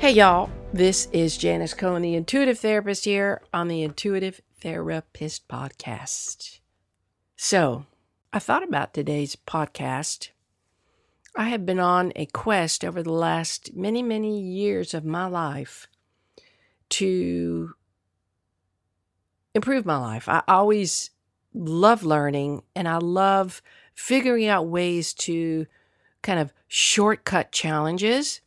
Hey, y'all. This is Janice Cohen, the intuitive therapist, here on the Intuitive Therapist Podcast. So, I thought about today's podcast. I have been on a quest over the last many, many years of my life to improve my life. I always love learning and I love figuring out ways to kind of shortcut challenges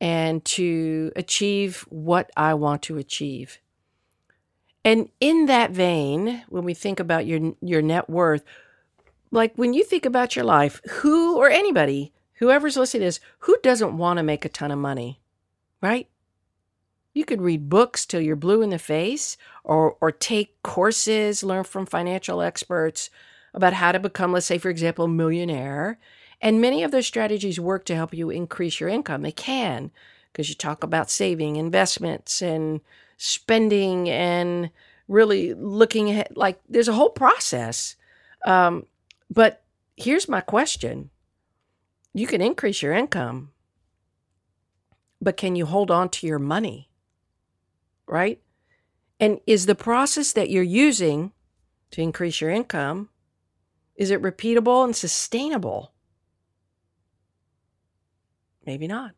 and to achieve what I want to achieve. And in that vein, when we think about your your net worth, like when you think about your life, who or anybody, whoever's listening this, who doesn't want to make a ton of money? Right? You could read books till you're blue in the face or or take courses, learn from financial experts about how to become, let's say, for example, a millionaire and many of those strategies work to help you increase your income. They can, because you talk about saving, investments, and spending, and really looking at like there's a whole process. Um, but here's my question you can increase your income, but can you hold on to your money? Right? And is the process that you're using to increase your income is it repeatable and sustainable? Maybe not.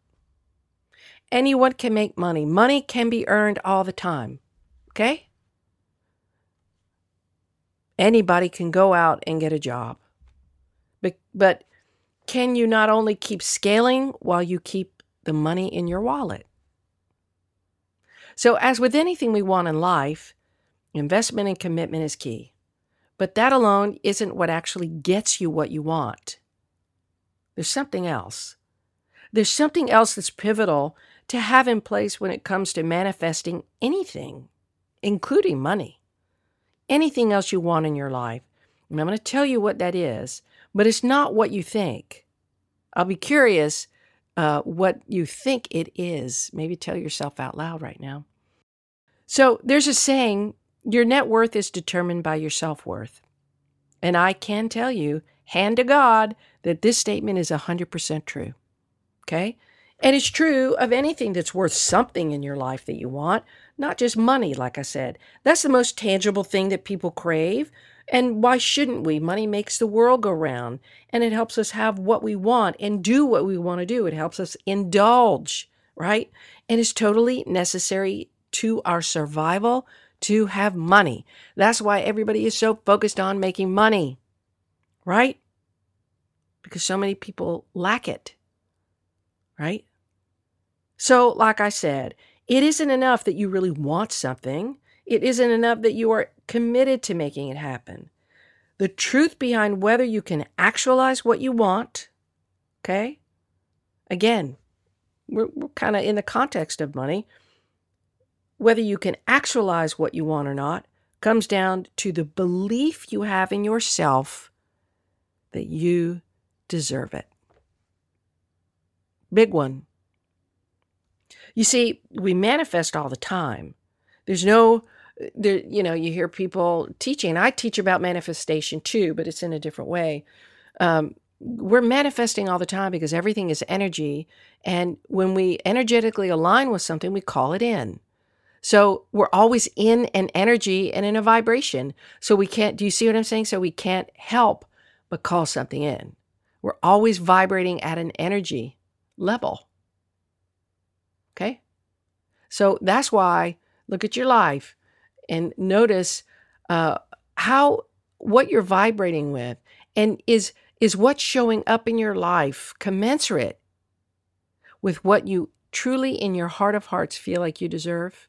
Anyone can make money. Money can be earned all the time. Okay? Anybody can go out and get a job. But, but can you not only keep scaling while you keep the money in your wallet? So, as with anything we want in life, investment and commitment is key. But that alone isn't what actually gets you what you want. There's something else. There's something else that's pivotal to have in place when it comes to manifesting anything, including money. Anything else you want in your life. And I'm going to tell you what that is, but it's not what you think. I'll be curious uh, what you think it is. Maybe tell yourself out loud right now. So there's a saying your net worth is determined by your self worth. And I can tell you, hand to God, that this statement is 100% true. Okay. And it's true of anything that's worth something in your life that you want, not just money, like I said. That's the most tangible thing that people crave. And why shouldn't we? Money makes the world go round and it helps us have what we want and do what we want to do. It helps us indulge, right? And it's totally necessary to our survival to have money. That's why everybody is so focused on making money, right? Because so many people lack it right? So, like I said, it isn't enough that you really want something. It isn't enough that you are committed to making it happen. The truth behind whether you can actualize what you want, okay? Again, we're, we're kind of in the context of money. Whether you can actualize what you want or not comes down to the belief you have in yourself that you deserve it. Big one. You see, we manifest all the time. There's no, there, you know, you hear people teaching. I teach about manifestation too, but it's in a different way. Um, we're manifesting all the time because everything is energy. And when we energetically align with something, we call it in. So we're always in an energy and in a vibration. So we can't, do you see what I'm saying? So we can't help but call something in. We're always vibrating at an energy level. Okay? So that's why look at your life and notice uh, how what you're vibrating with and is is what's showing up in your life commensurate with what you truly in your heart of hearts feel like you deserve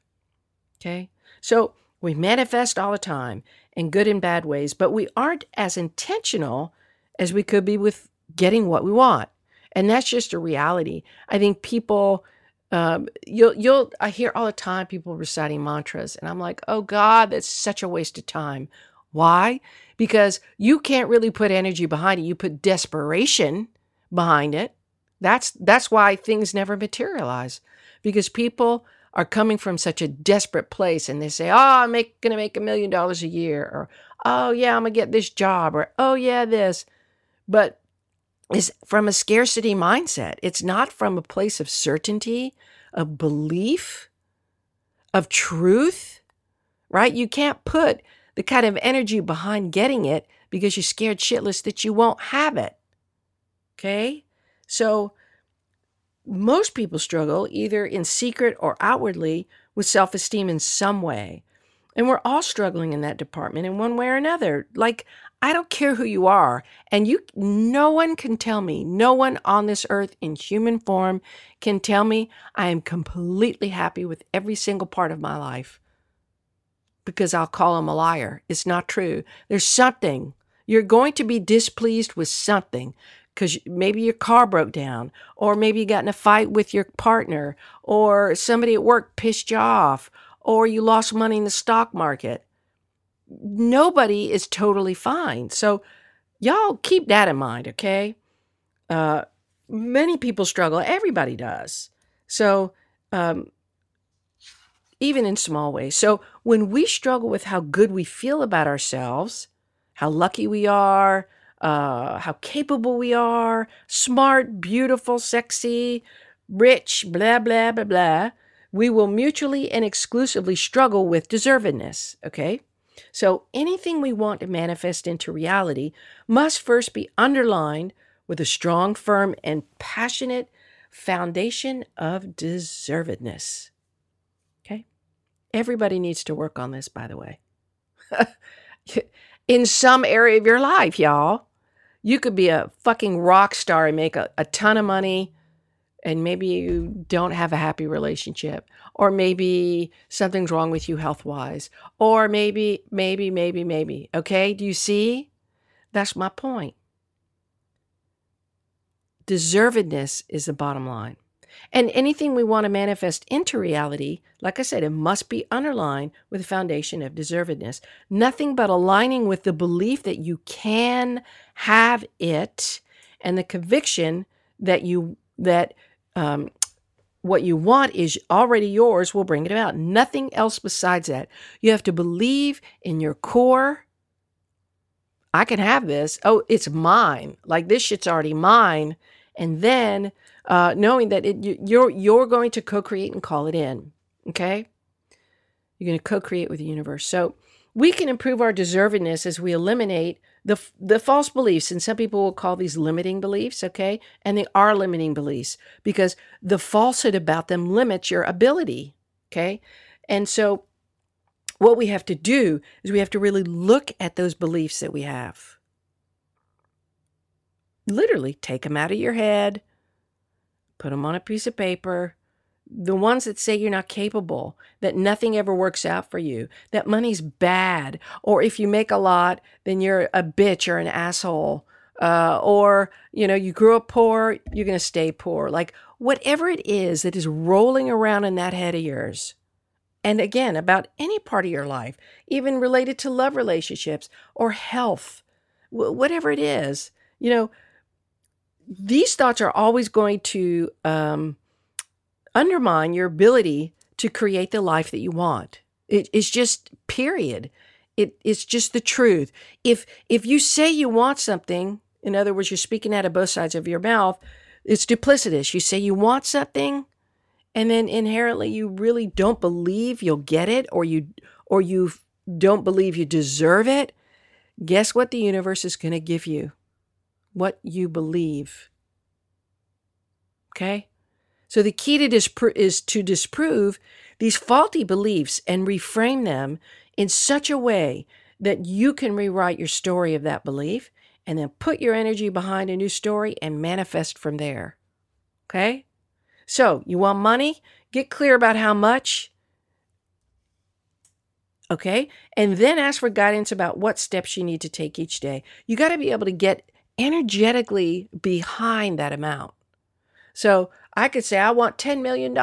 okay so we manifest all the time in good and bad ways but we aren't as intentional as we could be with getting what we want And that's just a reality. I think people um, you'll you'll I hear all the time people reciting mantras, and I'm like, oh God, that's such a waste of time. Why? Because you can't really put energy behind it. You put desperation behind it. That's that's why things never materialize. Because people are coming from such a desperate place and they say, Oh, I'm make, gonna make a million dollars a year, or oh yeah, I'm gonna get this job, or oh yeah, this. But is from a scarcity mindset. It's not from a place of certainty, of belief, of truth, right? You can't put the kind of energy behind getting it because you're scared shitless that you won't have it. Okay? So most people struggle either in secret or outwardly with self esteem in some way. And we're all struggling in that department in one way or another. Like, I don't care who you are. And you, no one can tell me, no one on this earth in human form can tell me I am completely happy with every single part of my life because I'll call them a liar. It's not true. There's something. You're going to be displeased with something because maybe your car broke down, or maybe you got in a fight with your partner, or somebody at work pissed you off, or you lost money in the stock market nobody is totally fine. So, y'all keep that in mind, okay? Uh, many people struggle. Everybody does. So, um, even in small ways. So, when we struggle with how good we feel about ourselves, how lucky we are, uh, how capable we are, smart, beautiful, sexy, rich, blah, blah, blah, blah, we will mutually and exclusively struggle with deservedness, okay? So anything we want to manifest into reality must first be underlined with a strong, firm, and passionate foundation of deservedness. Okay? Everybody needs to work on this, by the way. In some area of your life, y'all. You could be a fucking rock star and make a, a ton of money and maybe you don't have a happy relationship or maybe something's wrong with you health wise or maybe maybe maybe maybe okay? Do you see? That's my point. Deservedness is the bottom line. And anything we want to manifest into reality like i said it must be underlined with a foundation of deservedness. Nothing but aligning with the belief that you can have it and the conviction that you that um, what you want is already yours will bring it about. Nothing else besides that. You have to believe in your core. I can have this. Oh, it's mine. Like this shit's already mine. And then uh, knowing that it, you're you're going to co-create and call it in. Okay, you're going to co-create with the universe. So we can improve our deservedness as we eliminate the the false beliefs and some people will call these limiting beliefs okay? And they are limiting beliefs because the falsehood about them limits your ability okay? And so what we have to do is we have to really look at those beliefs that we have. Literally take them out of your head put them on a piece of paper the ones that say you're not capable, that nothing ever works out for you, that money's bad, or if you make a lot, then you're a bitch or an asshole, uh, or you know you grew up poor, you're gonna stay poor. Like whatever it is that is rolling around in that head of yours, and again about any part of your life, even related to love relationships or health, whatever it is, you know, these thoughts are always going to um, undermine your ability to create the life that you want. It, it's just period. It, it's just the truth. If if you say you want something, in other words, you're speaking out of both sides of your mouth, it's duplicitous. You say you want something, and then inherently you really don't believe you'll get it, or you or you don't believe you deserve it. Guess what the universe is going to give you? What you believe. Okay? So the key to dispro- is to disprove these faulty beliefs and reframe them in such a way that you can rewrite your story of that belief and then put your energy behind a new story and manifest from there. Okay? So, you want money? Get clear about how much. Okay? And then ask for guidance about what steps you need to take each day. You got to be able to get energetically behind that amount. So I could say, I want $10 million,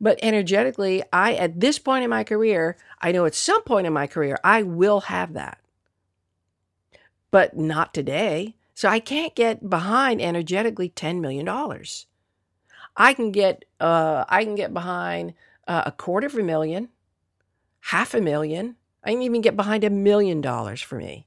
but energetically, I, at this point in my career, I know at some point in my career, I will have that. But not today. So I can't get behind energetically $10 million. I can get, uh, I can get behind uh, a quarter of a million, half a million. I can even get behind a million dollars for me.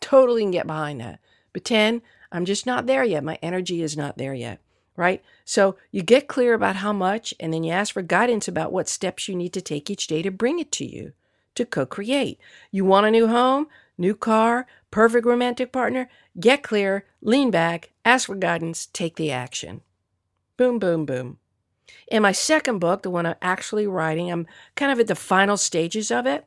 Totally can get behind that. But 10, I'm just not there yet. My energy is not there yet, right? So you get clear about how much, and then you ask for guidance about what steps you need to take each day to bring it to you, to co create. You want a new home, new car, perfect romantic partner? Get clear, lean back, ask for guidance, take the action. Boom, boom, boom. In my second book, the one I'm actually writing, I'm kind of at the final stages of it.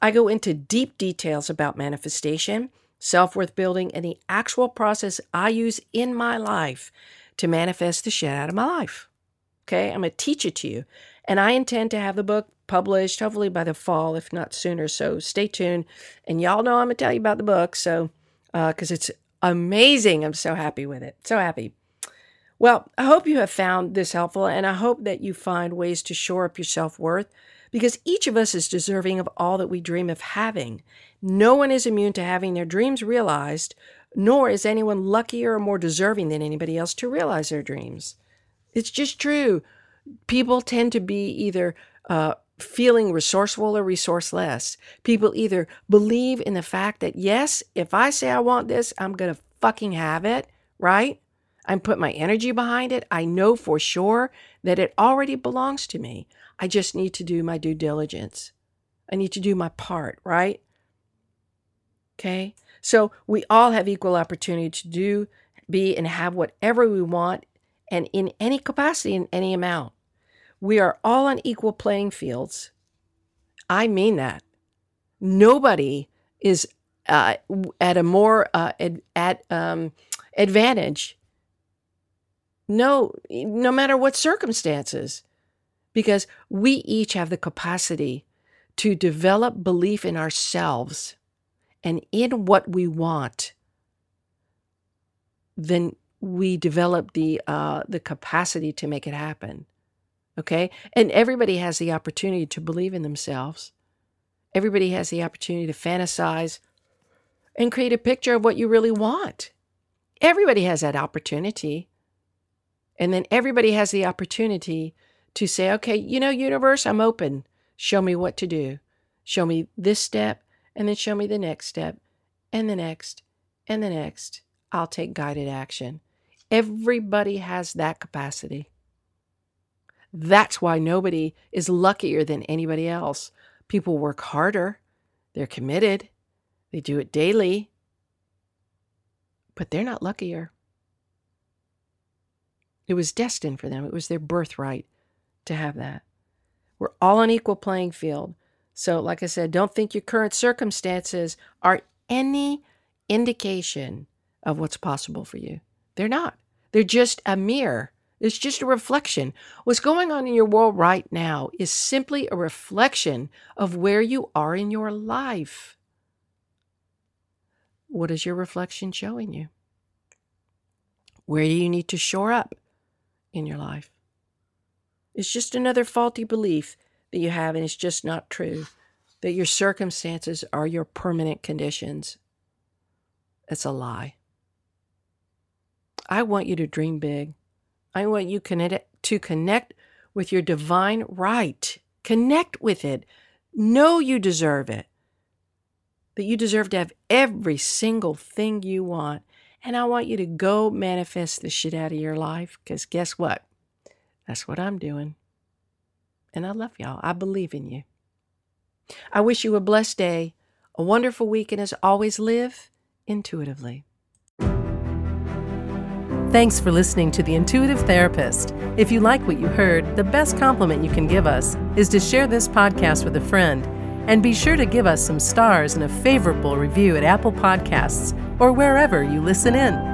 I go into deep details about manifestation self worth building, and the actual process I use in my life to manifest the shit out of my life. Okay, I'm going to teach it to you. And I intend to have the book published hopefully by the fall, if not sooner. So stay tuned. And y'all know I'm going to tell you about the book. So, because uh, it's amazing. I'm so happy with it. So happy. Well, I hope you have found this helpful, and I hope that you find ways to shore up your self worth because each of us is deserving of all that we dream of having. No one is immune to having their dreams realized, nor is anyone luckier or more deserving than anybody else to realize their dreams. It's just true. People tend to be either uh, feeling resourceful or resourceless. People either believe in the fact that, yes, if I say I want this, I'm going to fucking have it, right? I'm put my energy behind it. I know for sure that it already belongs to me. I just need to do my due diligence. I need to do my part, right? Okay. So we all have equal opportunity to do, be, and have whatever we want and in any capacity, in any amount. We are all on equal playing fields. I mean that. Nobody is uh, at a more uh, ad, at um, advantage. No, no matter what circumstances because we each have the capacity to develop belief in ourselves and in what we want then we develop the uh, the capacity to make it happen okay and everybody has the opportunity to believe in themselves everybody has the opportunity to fantasize and create a picture of what you really want everybody has that opportunity and then everybody has the opportunity to say, okay, you know, universe, I'm open. Show me what to do. Show me this step, and then show me the next step, and the next, and the next. I'll take guided action. Everybody has that capacity. That's why nobody is luckier than anybody else. People work harder, they're committed, they do it daily, but they're not luckier. It was destined for them, it was their birthright to have that. We're all on equal playing field. So, like I said, don't think your current circumstances are any indication of what's possible for you. They're not. They're just a mirror. It's just a reflection. What's going on in your world right now is simply a reflection of where you are in your life. What is your reflection showing you? Where do you need to shore up in your life? It's just another faulty belief that you have, and it's just not true. That your circumstances are your permanent conditions. It's a lie. I want you to dream big. I want you connect, to connect with your divine right. Connect with it. Know you deserve it. That you deserve to have every single thing you want. And I want you to go manifest the shit out of your life because guess what? That's what I'm doing. And I love y'all. I believe in you. I wish you a blessed day, a wonderful week, and as always, live intuitively. Thanks for listening to The Intuitive Therapist. If you like what you heard, the best compliment you can give us is to share this podcast with a friend. And be sure to give us some stars and a favorable review at Apple Podcasts or wherever you listen in.